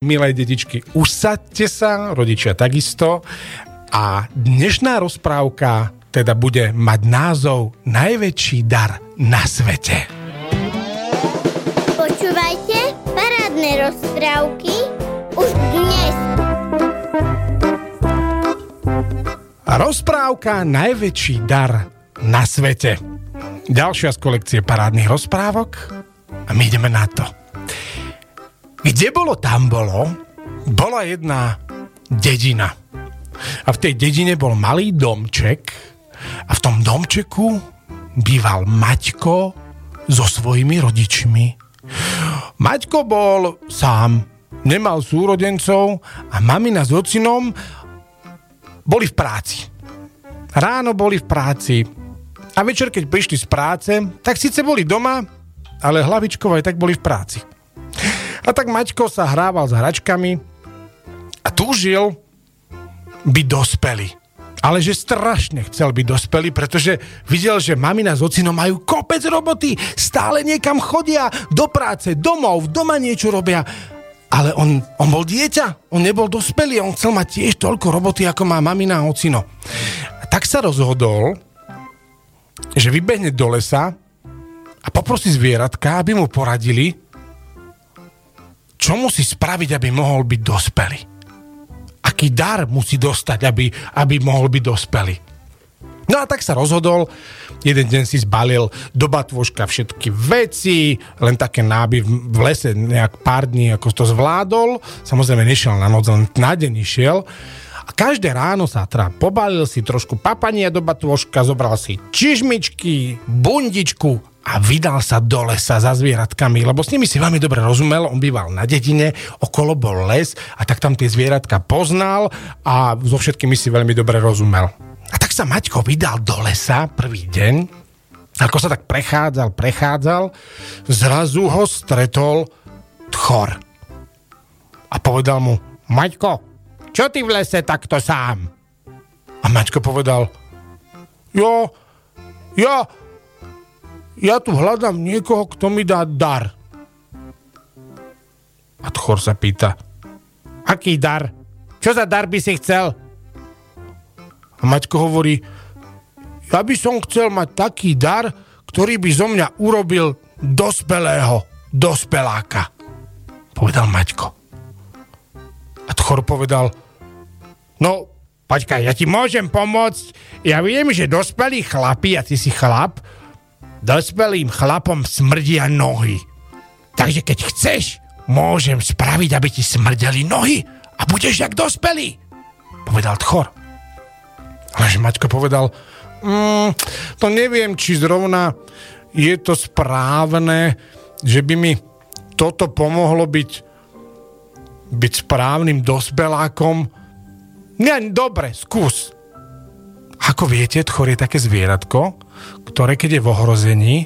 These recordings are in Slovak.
milé detičky, usadte sa, rodičia takisto. A dnešná rozprávka teda bude mať názov Najväčší dar na svete. Počúvajte parádne rozprávky už dnes. Rozprávka Najväčší dar na svete. Ďalšia z kolekcie parádnych rozprávok a my ideme na to. Kde bolo, tam bolo, bola jedna dedina. A v tej dedine bol malý domček a v tom domčeku býval Maťko so svojimi rodičmi. Maťko bol sám, nemal súrodencov a mamina s ocinom boli v práci. Ráno boli v práci a večer, keď prišli z práce, tak síce boli doma, ale hlavičkovo aj tak boli v práci. A tak Maťko sa hrával s hračkami a túžil byť dospelý. Ale že strašne chcel byť dospelý, pretože videl, že mamina s ocinom majú kopec roboty, stále niekam chodia, do práce, domov, doma niečo robia. Ale on, on bol dieťa, on nebol dospelý, on chcel mať tiež toľko roboty, ako má mamina a ocino. Tak sa rozhodol, že vybehne do lesa a poprosí zvieratka, aby mu poradili, čo musí spraviť, aby mohol byť dospelý? Aký dar musí dostať, aby, aby mohol byť dospelý? No a tak sa rozhodol, jeden deň si zbalil do batvoška všetky veci, len také náby v lese nejak pár dní, ako to zvládol. Samozrejme nešiel na noc, len na deň išiel. A každé ráno sa teda pobalil si trošku papania do batvoška, zobral si čižmičky, bundičku a vydal sa do lesa za zvieratkami, lebo s nimi si veľmi dobre rozumel, on býval na dedine, okolo bol les a tak tam tie zvieratka poznal a so všetkými si veľmi dobre rozumel. A tak sa Maťko vydal do lesa prvý deň, ako sa tak prechádzal, prechádzal, zrazu ho stretol tchor. A povedal mu, Maťko, čo ty v lese takto sám? A Maťko povedal, jo, ja, ja tu hľadám niekoho, kto mi dá dar. A Tchor sa pýta, aký dar? Čo za dar by si chcel? A Maťko hovorí, ja by som chcel mať taký dar, ktorý by zo mňa urobil dospelého, dospeláka. Povedal Maťko. A Tchor povedal, no, počkaj, ja ti môžem pomôcť. Ja viem, že dospelí chlapi, a ty si chlap, dospelým chlapom smrdia nohy. Takže keď chceš, môžem spraviť, aby ti smrdeli nohy a budeš jak dospelý, povedal Tchor. Ale Maťko povedal, mm, to neviem, či zrovna je to správne, že by mi toto pomohlo byť, byť správnym dospelákom. Nie, dobre, skús. Ako viete, tchor je také zvieratko, ktoré keď je v ohrození,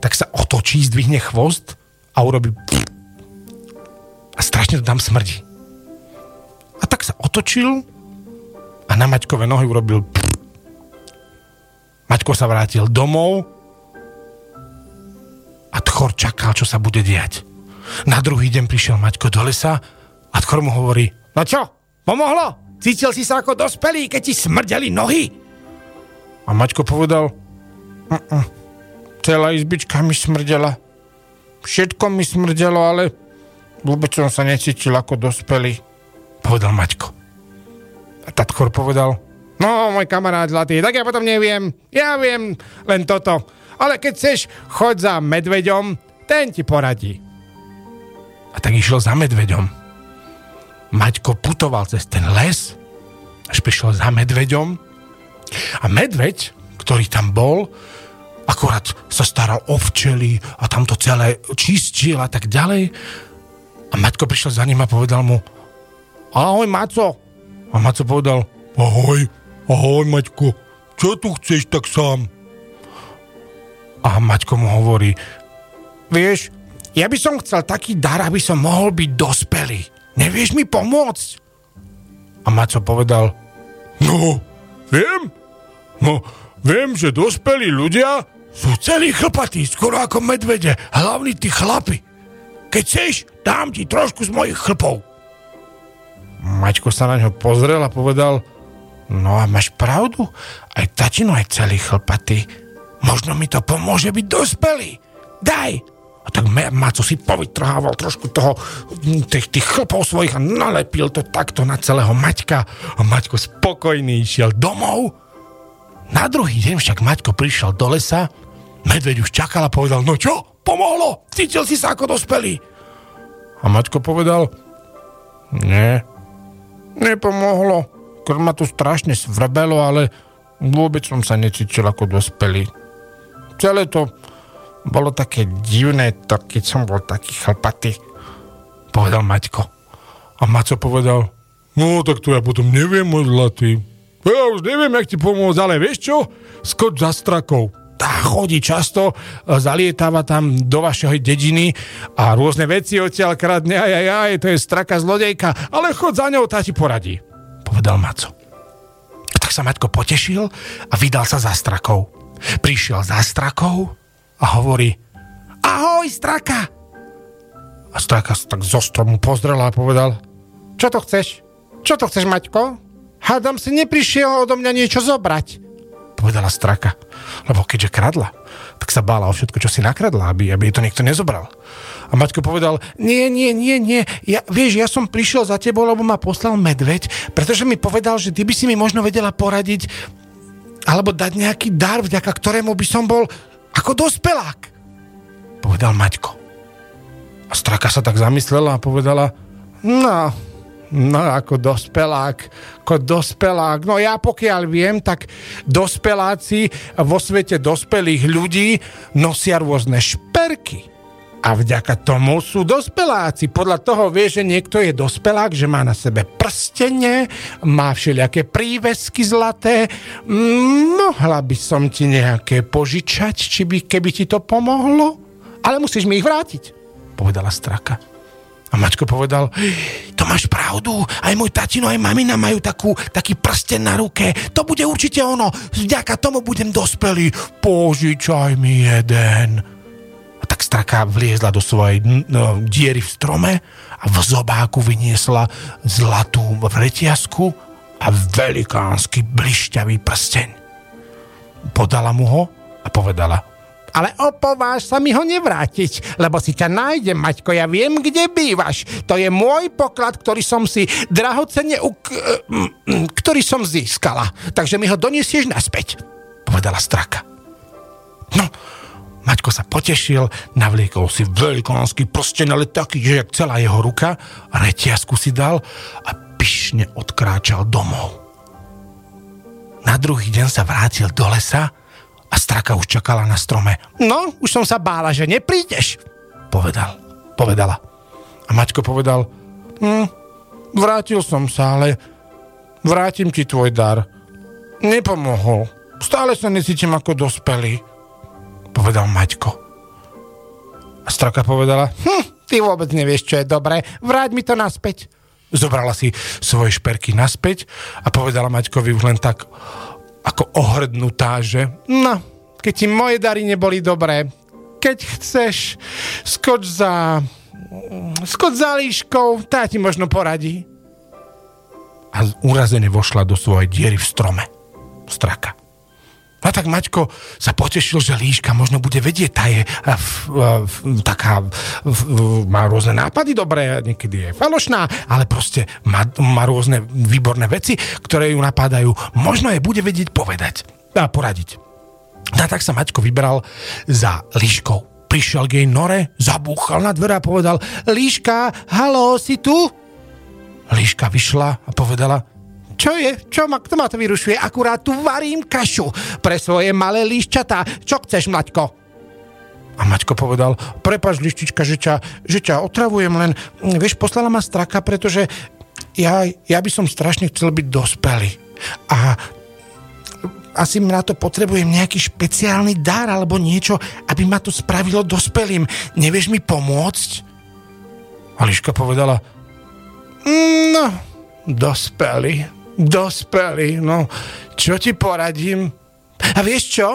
tak sa otočí, zdvihne chvost a urobí a strašne to tam smrdí. A tak sa otočil a na Maťkové nohy urobil Maťko sa vrátil domov a Tchor čakal, čo sa bude diať. Na druhý deň prišiel Maťko do lesa a Tchor mu hovorí No čo, pomohlo? Cítil si sa ako dospelý, keď ti smrdeli nohy? A Maťko povedal Uh-uh. Celá izbička mi smrdela. Všetko mi smrdelo, ale vôbec som sa necítil ako dospelý, povedal Maťko. A Tatchor povedal, no môj kamarát zlatý, tak ja potom neviem, ja viem len toto. Ale keď chceš, choď za medveďom, ten ti poradí. A tak išiel za medveďom. Maťko putoval cez ten les, až prišiel za medveďom. A medveď, ktorý tam bol, akorát sa staral o včely a tam to celé čistil a tak ďalej. A Maťko prišiel za ním a povedal mu Ahoj Maco. A Maco povedal Ahoj, ahoj Maťko, čo tu chceš tak sám? A Maťko mu hovorí Vieš, ja by som chcel taký dar, aby som mohol byť dospelý. Nevieš mi pomôcť? A Maco povedal No, viem. No, viem, že dospelí ľudia sú celí chlpatí, skoro ako medvede, hlavní tí chlapi. Keď chceš, dám ti trošku z mojich chlpov. Maťko sa na ňo pozrel a povedal, no a máš pravdu, aj tatino je celý chlpatý. Možno mi to pomôže byť dospelý. Daj! A tak Maco si povytrhával trošku toho, tých, tých chlpov svojich a nalepil to takto na celého Maťka. A Maťko spokojný išiel domov. Na druhý deň však Maťko prišiel do lesa, medveď už čakal a povedal, no čo, pomohlo, cítil si sa ako dospelý. A Maťko povedal, nie, nepomohlo. Krv ma tu strašne svrbelo, ale vôbec som sa necítil ako dospelý. Celé to bolo také divné, to, keď som bol taký chlpatý, povedal Maťko. A Maco povedal, no tak to ja potom neviem, môj zlatý. Ja už neviem, jak ti pomôcť, ale vieš čo? Skoč za strakou. Tá chodí často, zalietáva tam do vašej dediny a rôzne veci odtiaľ kradne, aj, aj, aj, to je straka zlodejka, ale chod za ňou, tá ti poradí. Povedal Maco. Tak sa Maťko potešil a vydal sa za strakou. Prišiel za strakou a hovorí Ahoj, straka! A straka sa tak zo stromu pozrela a povedal Čo to chceš? Čo to chceš, Maťko? Hádam si neprišiel odo mňa niečo zobrať. Povedala straka. Lebo keďže kradla, tak sa bála o všetko, čo si nakradla, aby, aby to niekto nezobral. A Maťko povedal, nie, nie, nie, nie, ja, vieš, ja som prišiel za tebou, lebo ma poslal medveď, pretože mi povedal, že ty by si mi možno vedela poradiť alebo dať nejaký dar, vďaka ktorému by som bol ako dospelák, povedal Maťko. A straka sa tak zamyslela a povedala, no, no ako dospelák, ako dospelák. No ja pokiaľ viem, tak dospeláci vo svete dospelých ľudí nosia rôzne šperky. A vďaka tomu sú dospeláci. Podľa toho vie, že niekto je dospelák, že má na sebe prstenie, má všelijaké prívesky zlaté. Mohla by som ti nejaké požičať, či by, keby ti to pomohlo? Ale musíš mi ich vrátiť, povedala straka. A Mačko povedal, máš pravdu, aj môj tatino, aj mamina majú takú, taký prsten na ruke. To bude určite ono, vďaka tomu budem dospelý. Požičaj mi jeden tak straka vliezla do svojej no, diery v strome a v zobáku vyniesla zlatú vretiasku a velikánsky blišťavý prsteň. Podala mu ho a povedala ale opováž sa mi ho nevrátiť, lebo si ťa nájdem, Maťko, ja viem, kde bývaš. To je môj poklad, ktorý som si drahocene uk- ktorý som získala. Takže mi ho doniesieš naspäť, povedala straka. No, Maťko sa potešil, navliekol si veľkonánsky prsten, ale taký, že jak celá jeho ruka, reťazku si dal a pyšne odkráčal domov. Na druhý deň sa vrátil do lesa a straka už čakala na strome. No, už som sa bála, že neprídeš, povedal, povedala. A Maťko povedal, hm, vrátil som sa, ale vrátim ti tvoj dar. Nepomohol. Stále sa necítim ako dospelý povedal Maťko. A Straka povedala, hm, ty vôbec nevieš, čo je dobré, vráť mi to naspäť. Zobrala si svoje šperky naspäť a povedala Maťkovi už len tak ako ohrdnutá, že no, keď ti moje dary neboli dobré, keď chceš, skoč za skoč za líškou, tá ti možno poradí. A urazene vošla do svojej diery v strome. Straka. A tak Maťko sa potešil, že líška možno bude vedieť, tá je f, f, taká, f, má rôzne nápady dobré, niekedy je falošná, ale proste má, má rôzne výborné veci, ktoré ju napádajú. Možno je bude vedieť povedať a poradiť. A tak sa Maťko vybral za líškou. Prišiel k jej nore, zabúchal na dvere a povedal Líška, halo, si tu? Líška vyšla a povedala čo je? Čo ma, kto ma to vyrušuje? Akurát tu varím kašu pre svoje malé líščatá. Čo chceš, Maťko? A Maťko povedal, prepač, lištička, že ťa, že ťa otravujem, len, vieš, poslala ma straka, pretože ja, ja by som strašne chcel byť dospelý. A asi na to potrebujem nejaký špeciálny dar alebo niečo, aby ma to spravilo dospelým. Nevieš mi pomôcť? A Liška povedala, mm, no, dospelý dospelý, no čo ti poradím? A vieš čo?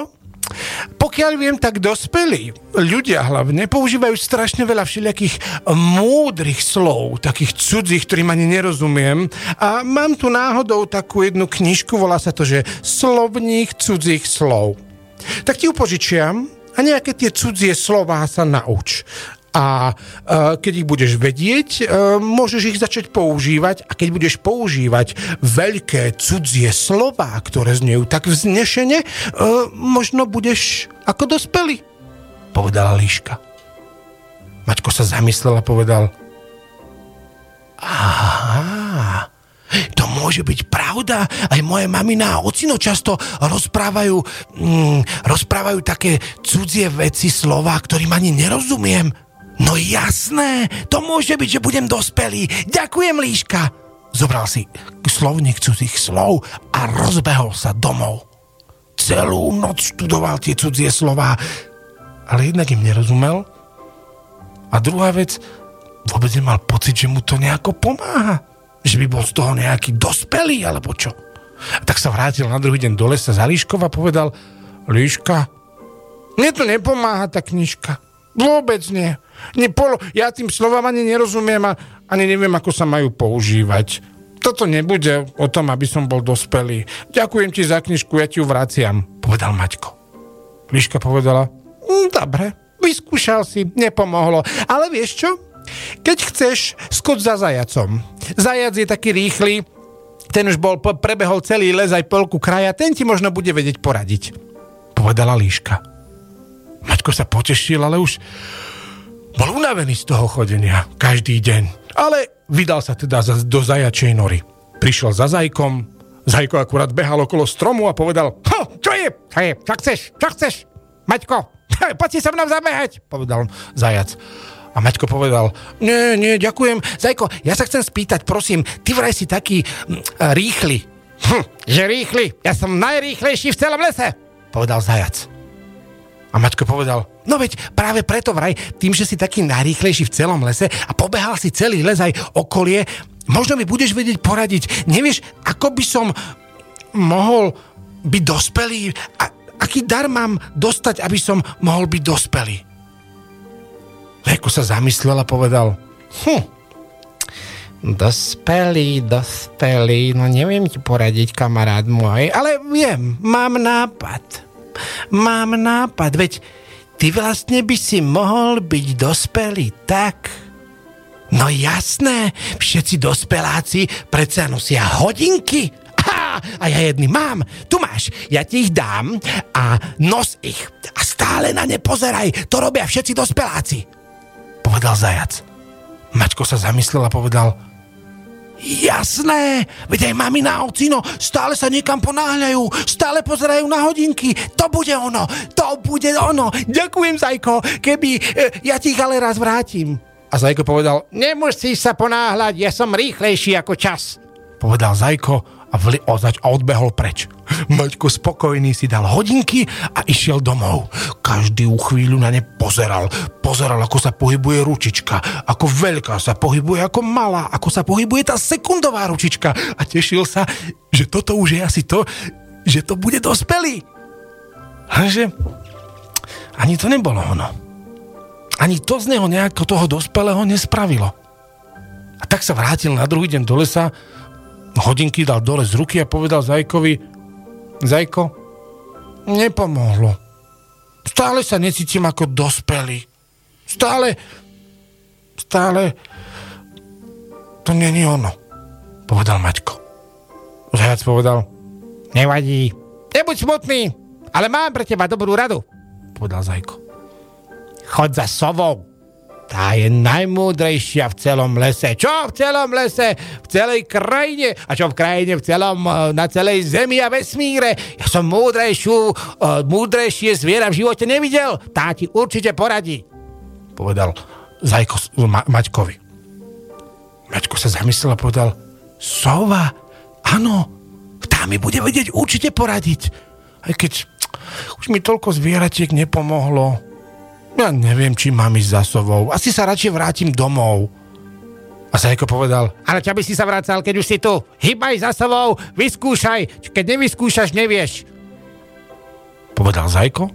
Pokiaľ viem, tak dospelí ľudia hlavne používajú strašne veľa všelijakých múdrych slov, takých cudzích, ktorým ani nerozumiem. A mám tu náhodou takú jednu knižku, volá sa to, že Slovník cudzích slov. Tak ti upožičiam a nejaké tie cudzie slová sa nauč a uh, keď ich budeš vedieť, uh, môžeš ich začať používať a keď budeš používať veľké cudzie slova, ktoré znejú tak vznešene, uh, možno budeš ako dospelý, povedala Líška. Maťko sa zamyslel a povedal Aha, to môže byť pravda. Aj moje mamina a ocino často rozprávajú, mm, rozprávajú také cudzie veci, slova, ktorým ani nerozumiem. No jasné, to môže byť, že budem dospelý. Ďakujem, Líška. Zobral si slovník cudzích slov a rozbehol sa domov. Celú noc študoval tie cudzie slova, ale jednak im nerozumel. A druhá vec, vôbec nemal pocit, že mu to nejako pomáha. Že by bol z toho nejaký dospelý, alebo čo. A tak sa vrátil na druhý deň do lesa za Líškov a povedal, Líška, mne to nepomáha tá knižka. Vôbec nie. nie polo, ja tým slovám ani nerozumiem a ani neviem, ako sa majú používať. Toto nebude o tom, aby som bol dospelý. Ďakujem ti za knižku, ja ti ju vraciam, povedal Maťko. Liška povedala, mm, dobre, vyskúšal si, nepomohlo. Ale vieš čo? Keď chceš, skoč za zajacom. Zajac je taký rýchly, ten už bol, prebehol celý les aj polku kraja, ten ti možno bude vedieť poradiť. Povedala Líška. Maťko sa potešil, ale už bol unavený z toho chodenia každý deň. Ale vydal sa teda do zajačej nory. Prišiel za zajkom, zajko akurát behal okolo stromu a povedal čo je? Čo je? Čo chceš? Čo chceš? Maťko, poď si sa mnou zabehať, povedal zajac. A Maťko povedal, nie, nie, ďakujem. Zajko, ja sa chcem spýtať, prosím, ty vraj si taký hm, rýchly. Hm, že rýchly? Ja som najrýchlejší v celom lese, povedal zajac. A Maťko povedal, no veď práve preto vraj, tým, že si taký najrýchlejší v celom lese a pobehal si celý les aj okolie, možno mi budeš vedieť poradiť. Nevieš, ako by som mohol byť dospelý? A, aký dar mám dostať, aby som mohol byť dospelý? Leko sa zamyslel a povedal, hm, dospelý, dospelý, no neviem ti poradiť, kamarát môj, ale viem, mám nápad. Mám nápad, veď ty vlastne by si mohol byť dospelý tak. No jasné, všetci dospeláci predsa nosia hodinky. Ha, a ja jedný mám, tu máš, ja ti ich dám a nos ich. A stále na ne pozeraj, to robia všetci dospeláci. Povedal zajac. Mačko sa zamyslel a povedal, Jasné, veď aj mamina a ocino stále sa niekam ponáhľajú, stále pozerajú na hodinky. To bude ono, to bude ono. Ďakujem, Zajko, keby e, ja ti ich ale raz vrátim. A Zajko povedal, nemusíš sa ponáhľať, ja som rýchlejší ako čas. Povedal Zajko a, vli, a odbehol preč. Maťko spokojný si dal hodinky a išiel domov. Každý chvíľu na ne pozeral. Pozeral, ako sa pohybuje ručička, ako veľká sa pohybuje, ako malá, ako sa pohybuje tá sekundová ručička. A tešil sa, že toto už je asi to, že to bude dospelý. Lenže ani to nebolo ono. Ani to z neho nejako toho dospelého nespravilo. A tak sa vrátil na druhý deň do lesa hodinky dal dole z ruky a povedal Zajkovi, Zajko, nepomohlo. Stále sa necítim ako dospelý. Stále, stále, to není ono, povedal Maťko. Zajac povedal, nevadí, nebuď smutný, ale mám pre teba dobrú radu, povedal Zajko. Chod za sovou. Tá je najmúdrejšia v celom lese. Čo v celom lese? V celej krajine. A čo v krajine? V celom, eh, na celej zemi a vesmíre. Ja som múdrejšiu, uh, múdrejšie zviera v živote nevidel. Tá ti určite poradí. Povedal Zajko Ma- Maťkovi. Maťko sa zamyslel a povedal Sova, áno, tá mi bude vedieť určite poradiť. Aj keď už mi toľko zvieratiek nepomohlo. Ja neviem, či mám ísť za sovou. Asi sa radšej vrátim domov. A Zajko povedal, ale čo by si sa vracal, keď už si tu? Hýbaj za sovou, vyskúšaj. Keď nevyskúšaš, nevieš. Povedal Zajko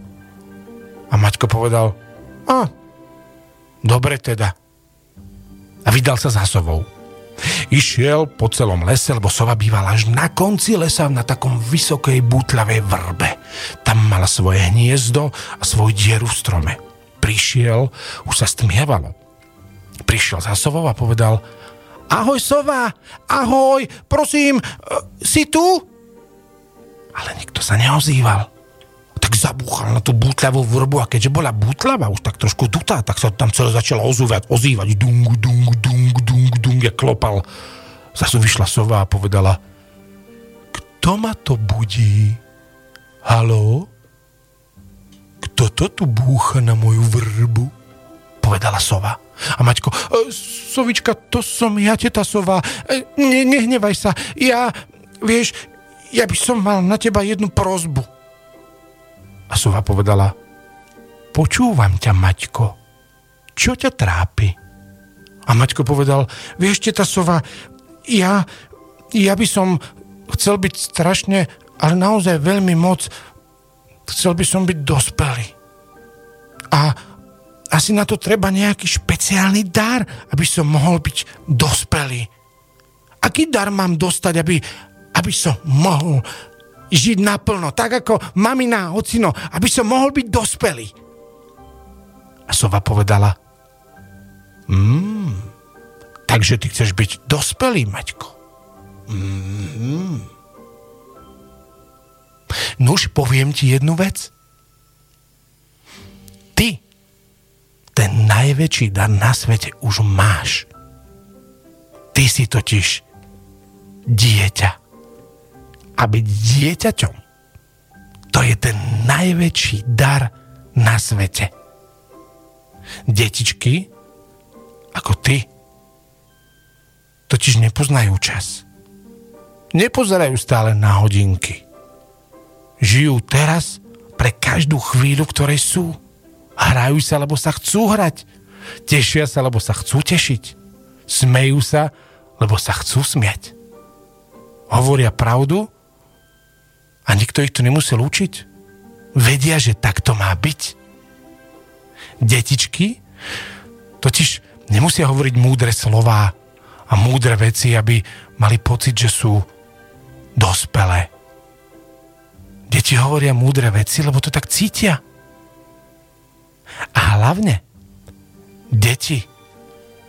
A Maťko povedal, a, dobre teda. A vydal sa za sovou. Išiel po celom lese, lebo sova bývala až na konci lesa na takom vysokej bútľavej vrbe. Tam mala svoje hniezdo a svoj dieru v strome. Prišiel, už sa stmievalo. Prišiel za sovou a povedal Ahoj sova, ahoj, prosím, e, si tu? Ale nikto sa neozýval tak zabúchal na tú bútľavú vrbu a keďže bola bútľava už tak trošku dutá, tak sa tam celé začalo ozúvať, ozývať dung, dung, dung, dung, dung, ja klopal. Zase vyšla sova a povedala Kto ma to budí? Haló? Kto to tu búcha na moju vrbu? Povedala sova. A Maťko, e, Sovička, to som ja, teta sova. E, ne, nehnevaj sa. Ja, vieš, ja by som mal na teba jednu prozbu. A sova povedala, počúvam ťa, Maťko. Čo ťa trápi? A Maťko povedal, vieš, teta sova, ja, ja by som chcel byť strašne, ale naozaj veľmi moc, chcel by som byť dospelý. A asi na to treba nejaký špeciálny dar, aby som mohol byť dospelý. Aký dar mám dostať, aby, aby som mohol žiť naplno, tak ako mamina, ocino, aby som mohol byť dospelý. A sova povedala, mm, takže ty chceš byť dospelý, Maťko. Mm. Nuž, poviem ti jednu vec. Ty ten najväčší dar na svete už máš. Ty si totiž dieťa a byť dieťaťom, to je ten najväčší dar na svete. Detičky, ako ty, totiž nepoznajú čas. Nepozerajú stále na hodinky. Žijú teraz pre každú chvíľu, ktorej sú. Hrajú sa, lebo sa chcú hrať. Tešia sa, lebo sa chcú tešiť. Smejú sa, lebo sa chcú smiať. Hovoria pravdu, a nikto ich tu nemusel učiť. Vedia, že takto má byť. Detičky totiž nemusia hovoriť múdre slová a múdre veci, aby mali pocit, že sú dospelé. Deti hovoria múdre veci, lebo to tak cítia. A hlavne, deti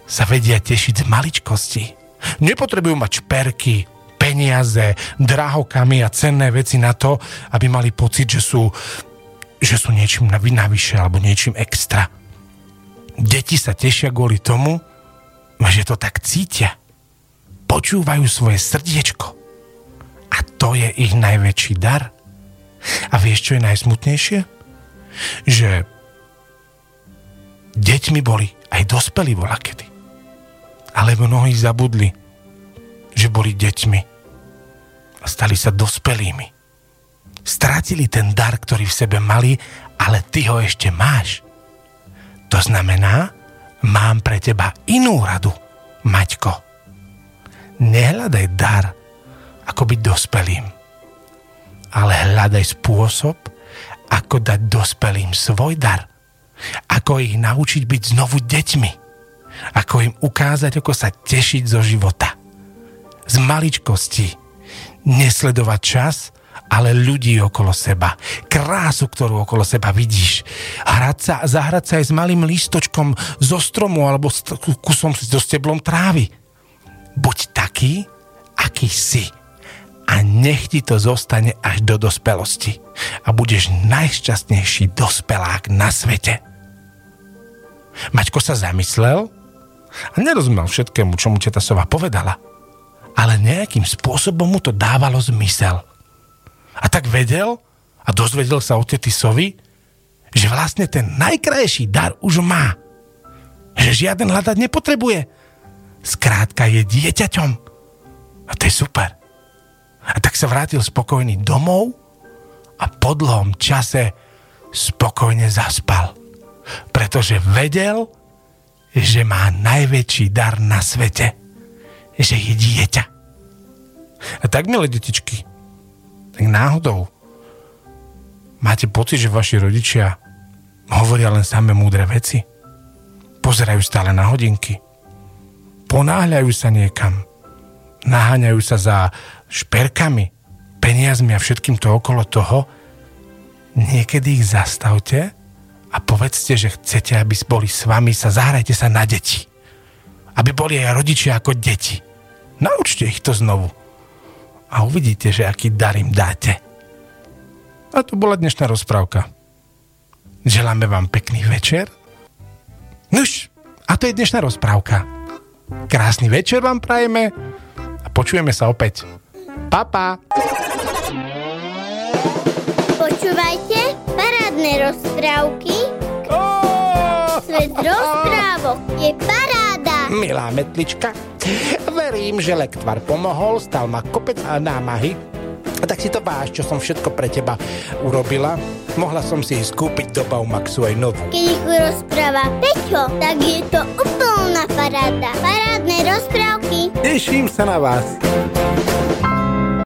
sa vedia tešiť z maličkosti. Nepotrebujú mať šperky, peniaze, drahokamy a cenné veci na to, aby mali pocit, že sú, že sú niečím navyše alebo niečím extra. Deti sa tešia kvôli tomu, že to tak cítia. Počúvajú svoje srdiečko. A to je ich najväčší dar. A vieš, čo je najsmutnejšie? Že deťmi boli aj dospelí volakedy. Ale mnohí zabudli, že boli deťmi a stali sa dospelými. Stratili ten dar, ktorý v sebe mali, ale ty ho ešte máš. To znamená, mám pre teba inú radu, Maťko. Nehľadaj dar, ako byť dospelým, ale hľadaj spôsob, ako dať dospelým svoj dar. Ako ich naučiť byť znovu deťmi. Ako im ukázať, ako sa tešiť zo života. Z maličkosti, nesledovať čas, ale ľudí okolo seba. Krásu, ktorú okolo seba vidíš. Hrať sa, zahrať sa aj s malým lístočkom zo stromu alebo s kusom so steblom trávy. Buď taký, aký si. A nech ti to zostane až do dospelosti. A budeš najšťastnejší dospelák na svete. Maťko sa zamyslel a nerozumel všetkému, čo mu teta Sova povedala – ale nejakým spôsobom mu to dávalo zmysel. A tak vedel a dozvedel sa od tety Sovy, že vlastne ten najkrajší dar už má. Že žiaden hľadať nepotrebuje. Skrátka je dieťaťom. A to je super. A tak sa vrátil spokojný domov a po dlhom čase spokojne zaspal. Pretože vedel, že má najväčší dar na svete – že je dieťa. A tak, milé detičky, tak náhodou máte pocit, že vaši rodičia Hovoria len samé múdre veci. Pozerajú stále na hodinky. Ponáhľajú sa niekam. Naháňajú sa za šperkami, peniazmi a všetkým to okolo toho. Niekedy ich zastavte a povedzte, že chcete, aby boli s vami, sa zahrajte sa na deti. Aby boli aj rodičia ako deti. Naučte ich to znovu. A uvidíte, že aký dar im dáte. A to bola dnešná rozprávka. Želáme vám pekný večer. Nuž, a to je dnešná rozprávka. Krásny večer vám prajeme a počujeme sa opäť. Pa, Počúvajte parádne rozprávky. Svet rozprávok je paráda. Milá metlička, verím, že lektvar pomohol, stal ma kopec námahy a tak si to váš, čo som všetko pre teba urobila. Mohla som si skúpiť do Baumaxu aj novú. Keď ich rozpráva Peťo, tak je to úplná paráda. Parádne rozprávky. Teším sa na vás.